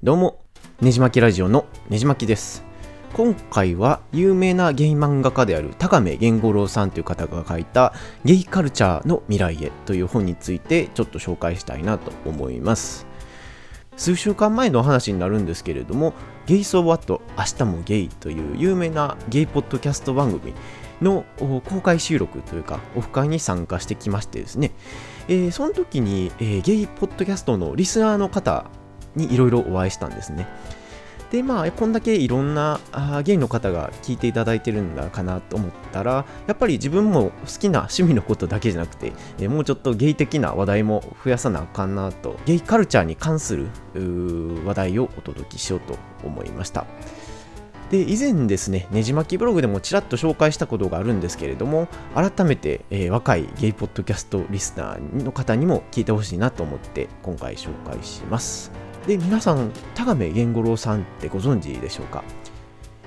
どうも、ねじまきラジオのねじまきです。今回は有名なゲイ漫画家である高目源五郎さんという方が書いたゲイカルチャーの未来へという本についてちょっと紹介したいなと思います。数週間前の話になるんですけれども、ゲイソーワット明日もゲイという有名なゲイポッドキャスト番組の公開収録というかオフ会に参加してきましてですね、えーその時に、えーゲイポッドキャストのリスナーの方にいろいろお会いしたんですね。でまあこんだけいろんなゲイの方が聞いていただいてるんだかなと思ったらやっぱり自分も好きな趣味のことだけじゃなくて、えーもうちょっとゲイ的な話題も増やさなあかんなとゲイカルチャーに関する話題をお届けしようと思いましたで以前ですねねじまきブログでもちらっと紹介したことがあるんですけれども改めて、えー若いゲイポッドキャストリスナーの方にも聞いてほしいなと思って今回紹介しますで皆さん田亀源五郎さんってご存知でしょうか？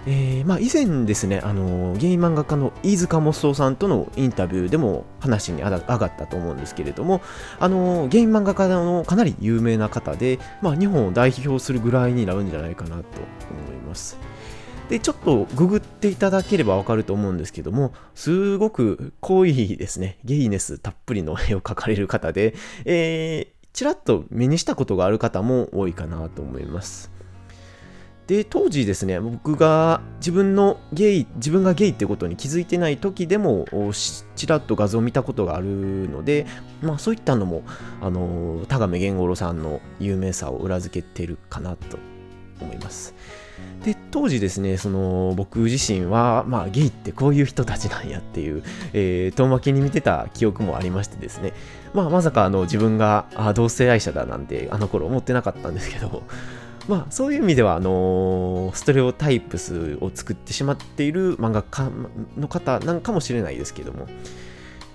えーまあ、以前ですね、あのゲイ漫画家の飯塚モスオさんとのインタビューでも話に上がったと思うんですけれども、あのゲイ漫画家のかなり有名な方で、まあ、日本を代表するぐらいになるんじゃないかなと思います。で、ちょっとググっていただければわかると思うんですけども、すごく濃いですね、ゲイネスたっぷりの絵を描かれる方で、えー、ちらっと目にしたことがある方も多いかなと思います。で当時ですね僕が自分のゲイ自分がゲイってことに気づいてない時でもちらっと画像を見たことがあるので、まあ、そういったのもあの田上源五郎さんの有名さを裏付けてるかなと思いますで当時ですねその僕自身は、まあ、ゲイってこういう人たちなんやっていう、えー遠巻きに見てた記憶もありましてですね、まあ、まさかあの自分があ同性愛者だなんてあの頃思ってなかったんですけどまあ、そういう意味ではあのーストレオタイプスを作ってしまっている漫画家の方なんかもしれないですけども、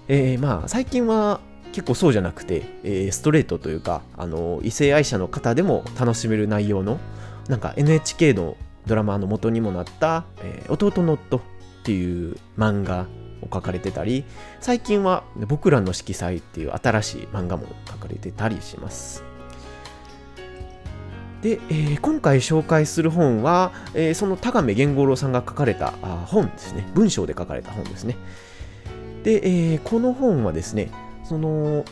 えーまあ最近は結構そうじゃなくて、えーストレートというか、あの異性愛者の方でも楽しめる内容のなんか NHK のドラマの元にもなった「えー弟の夫」っていう漫画を書かれてたり最近は「僕らの色彩」っていう新しい漫画も書かれてたりします。で、えー今回紹介する本は、えーその田亀源五郎さんが書かれたあ本ですね文章で書かれた本ですねで、えーこの本はですねその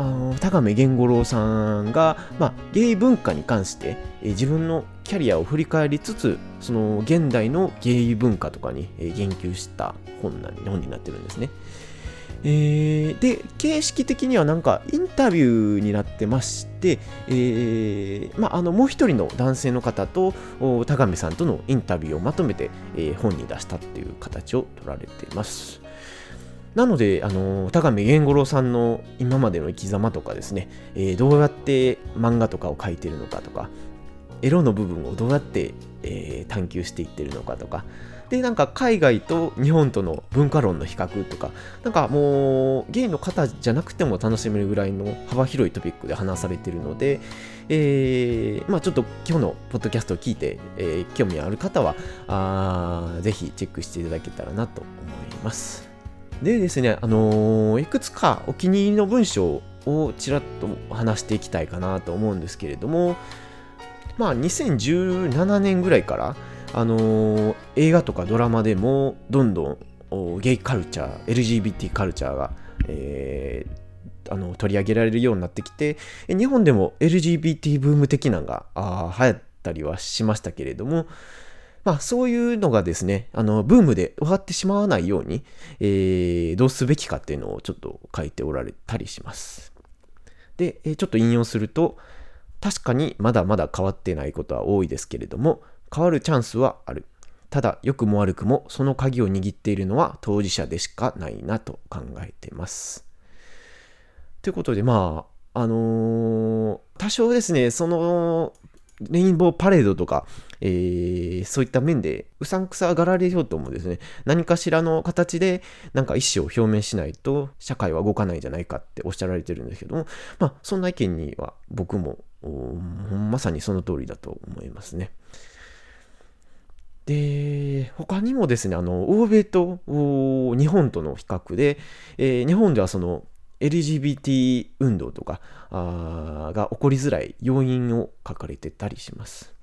あの田亀源五郎さんが、まあ、ゲイ文化に関して、えー自分のキャリアを振り返りつつその現代のゲイ文化とかに、えー言及した本な本になってるんですねえーで形式的にはなんかインタビューになってまして、えーまあ、あのもう一人の男性の方とお高見さんとのインタビューをまとめて、えー本に出したっていう形を取られています。なので、あの高見源五郎さんの今までの生き様とかですね、えーどうやって漫画とかを描いてるのかとか、エロの部分をどうやって、えー探求していってるのかとか、で、なんか海外と日本との文化論の比較とか、なんかもうゲイの方じゃなくても楽しめるぐらいの幅広いトピックで話されてるので、えーまあちょっと今日のポッドキャストを聞いて、えー興味ある方はあぜひチェックしていただけたらなと思います。でですね、あのーいくつかお気に入りの文章をちらっと話していきたいかなと思うんですけれども、まあ2017年ぐらいから、あのー映画とかドラマでもどんどんゲイカルチャー LGBT カルチャーが、えーあの取り上げられるようになってきて日本でも LGBT ブーム的なのがあ流行ったりはしましたけれどもまあそういうのがですねあのブームで終わってしまわないように、えーどうすべきかっていうのをちょっと書いておられたりします。で、えちょっと引用すると確かにまだまだ変わってないことは多いですけれども変わるチャンスはある。ただ良くも悪くもその鍵を握っているのは当事者でしかないなと考えてます。ということでまああのー多少ですねそのレインボーパレードとか、えーそういった面でうさんくさがられようともですね何かしらの形でなんか意思を表明しないと社会は動かないんじゃないかっておっしゃられてるんですけどもまあそんな意見には僕もまさにその通りだと思いますね。で、他にもですね、あの、欧米と日本との比較で、えー日本ではその LGBT 運動とかあが起こりづらい要因を書かれてたりします。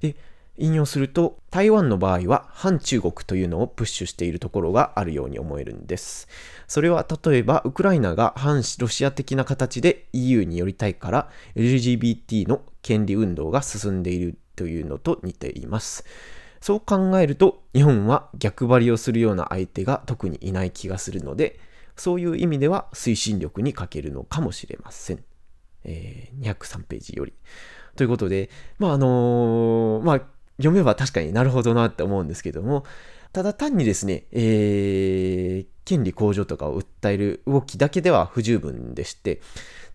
で引用すると台湾の場合は反中国というのをプッシュしているところがあるように思えるんですそれは例えばウクライナが反ロシア的な形で EU に寄りたいから LGBT の権利運動が進んでいるというのと似ていますそう考えると日本は逆張りをするような相手が特にいない気がするのでそういう意味では推進力に欠けるのかもしれません、えー、203ページより。ということでまああのー、まあ読めば確かになるほどなって思うんですけども、ただ単にですね、えー、権利向上とかを訴える動きだけでは不十分でして、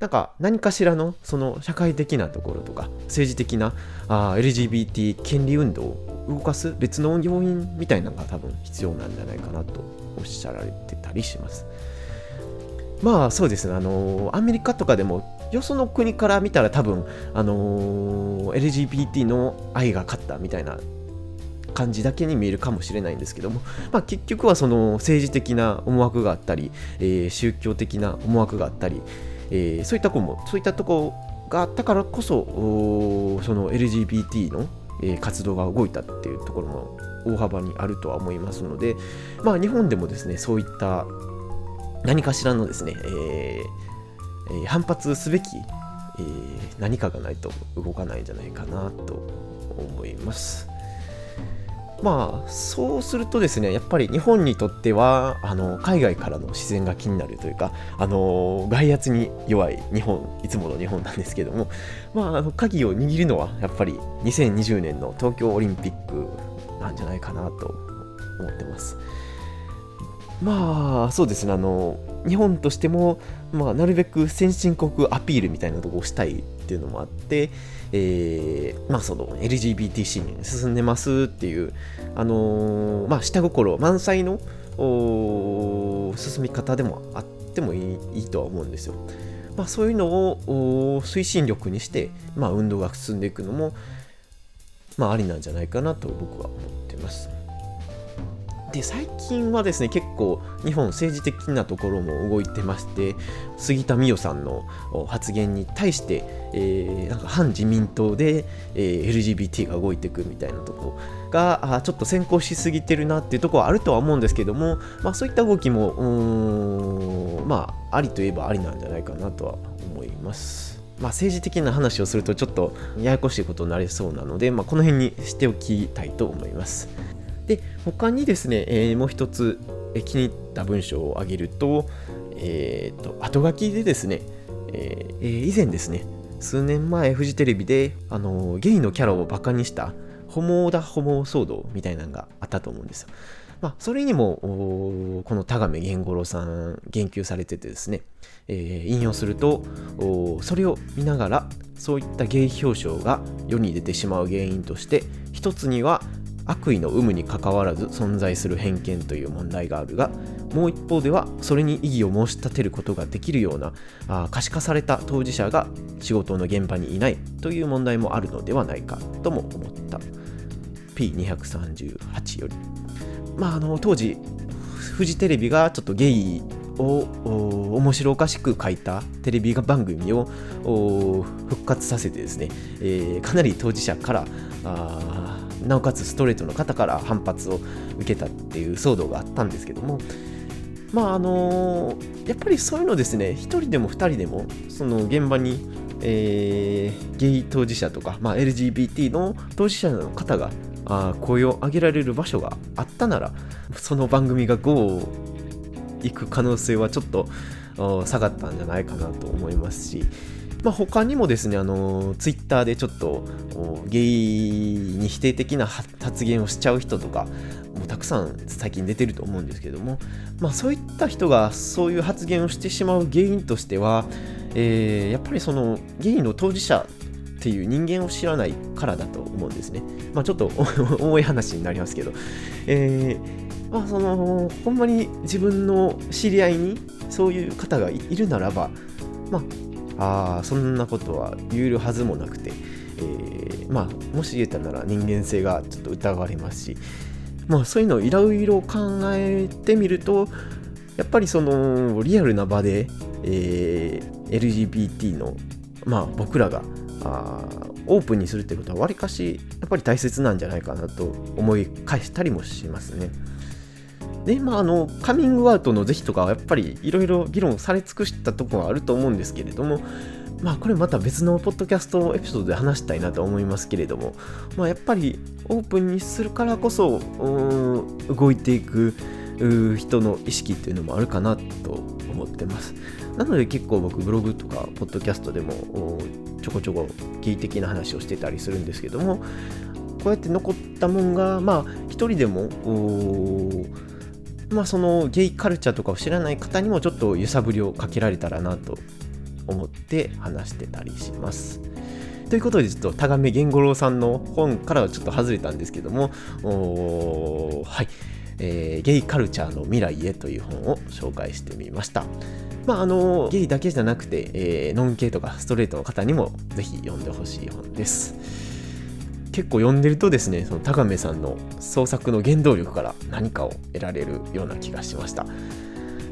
なんか何かしらのその社会的なところとか政治的なあ LGBT 権利運動を動かす別の要因みたいなのが多分必要なんじゃないかなとおっしゃられてたりします。まあそうですね、あのアメリカとかでもよその国から見たら多分、あの、LGBT の愛が勝ったみたいな感じだけに見えるかもしれないんですけども、まあ、結局はその政治的な思惑があったり、えー、宗教的な思惑があったり、えー、そういったとこもそういったとこがあったからこそその LGBT の、活動が動いたっていうところも大幅にあるとは思いますので、まあ、日本でもですねそういった何かしらのですね、ええー、反発すべき、えー、何かがないと動かないんじゃないかなと思います。まあそうするとですねやっぱり日本にとってはあの海外からの自然が気になるというかあの外圧に弱い日本いつもの日本なんですけどもまああの鍵を握るのはやっぱり2020年の東京オリンピックなんじゃないかなと思ってます。まあそうですねあの日本としても、まあ、なるべく先進国アピールみたいなとこをしたいっていうのもあって、えー、まあその LGBT 支援進んでますっていう、あのー、まあ下心満載の進み方でもあってもいいいいとは思うんですよ。まあそういうのを推進力にして、まあ運動が進んでいくのも、まあありなんじゃないかなと僕は思ってます。で最近はですね結構日本政治的なところも動いてまして杉田水脈さんの発言に対して、えー、なんか反自民党で、えー、LGBT が動いていくみたいなところがちょっと先行しすぎてるなっていうところはあるとは思うんですけども、まあ、そういった動きもまあありといえばありなんじゃないかなとは思います。まあ、政治的な話をするとちょっとややこしいことになりそうなので、まあ、この辺にしておきたいと思います。で他にですね、えー、もう一つ、気に入った文章を挙げると,、えーと、後書きでですね、えー、以前ですね数年前フジテレビであのゲイのキャラをバカにしたホモダホモ騒動みたいなのがあったと思うんですよ。まあ、それにもこの田亀源五郎さん言及されててですね、えー、引用するとそれを見ながらそういったゲイ表彰が世に出てしまう原因として一つには悪意の有無にかかわらず存在する偏見という問題があるがもう一方ではそれに異議を申し立てることができるようなあ可視化された当事者が仕事の現場にいないという問題もあるのではないかとも思った。P238 より。まああの当時フジテレビがちょっとゲイを面白おかしく書いたテレビ番組を復活させてですね、えー、かなり当事者からあなおかつストレートの方から反発を受けたっていう騒動があったんですけどもまああの、やっぱりそういうのですね1人でも2人でもその現場に、えー、ゲイ当事者とか、まあ、LGBT の当事者の方があ声を上げられる場所があったならその番組が GO 行く可能性はちょっと下がったんじゃないかなと思いますしまあ、他にもですね、あのツイッターでちょっとゲイに否定的な発言をしちゃう人とかもたくさん最近出てると思うんですけども、まあ、そういった人がそういう発言をしてしまう原因としては、えー、やっぱりそのゲイの当事者っていう人間を知らないからだと思うんですね。まあ、ちょっと 重い話になりますけど、えー、まあ、そのほんまに自分の知り合いにそういう方がいるならば、まあ、あそんなことは言えるはずもなくて、えー、まあもし言えたなら人間性がちょっと疑われますしまあそういうのをいろいろ考えてみるとやっぱりそのリアルな場で、えー、LGBT の、まあ、僕らがあオープンにするってことはわりかしやっぱり大切なんじゃないかなと思い返したりもしますね。で、まあ、あの、カミングアウトの是非とかはやっぱりいろいろ議論され尽くしたところはあると思うんですけれども、まあ、これまた別のポッドキャストエピソードで話したいなと思いますけれども、まあ、やっぱりオープンにするからこそ、動いていく人の意識っていうのもあるかなと思ってます。なので結構僕ブログとかポッドキャストでもちょこちょこゲイ的な話をしてたりするんですけどもこうやって残ったもんがまあ一人でもまあ、そのゲイカルチャーとかを知らない方にもちょっと揺さぶりをかけられたらなと思って話してたりします。ということで、ちょっと田亀源五郎さんの本からはちょっと外れたんですけども、はい、えー、ゲイカルチャーの未来へという本を紹介してみました。まあ、あの、ゲイだけじゃなくて、えー、ノンケイとかストレートの方にもぜひ読んでほしい本です。結構読んでるとですね、その高めさんの創作の原動力から何かを得られるような気がしました。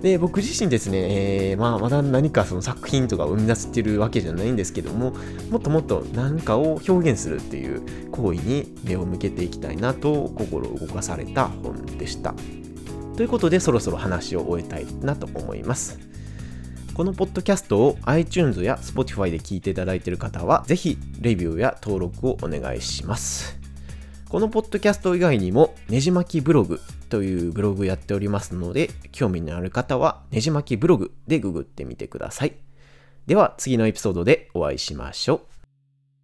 で僕自身ですね、えー、まあ、まだ何かその作品とかを生み出してるわけじゃないんですけどももっともっと何かを表現するっていう行為に目を向けていきたいなと心を動かされた本でした。ということでそろそろ話を終えたいなと思います。このポッドキャストを iTunes や Spotify で聞いていただいている方は、ぜひレビューや登録をお願いします。このポッドキャスト以外にも、ねじ巻きブログというブログやっておりますので、興味のある方は、ねじ巻きブログでググってみてください。では、次のエピソードでお会いしましょう。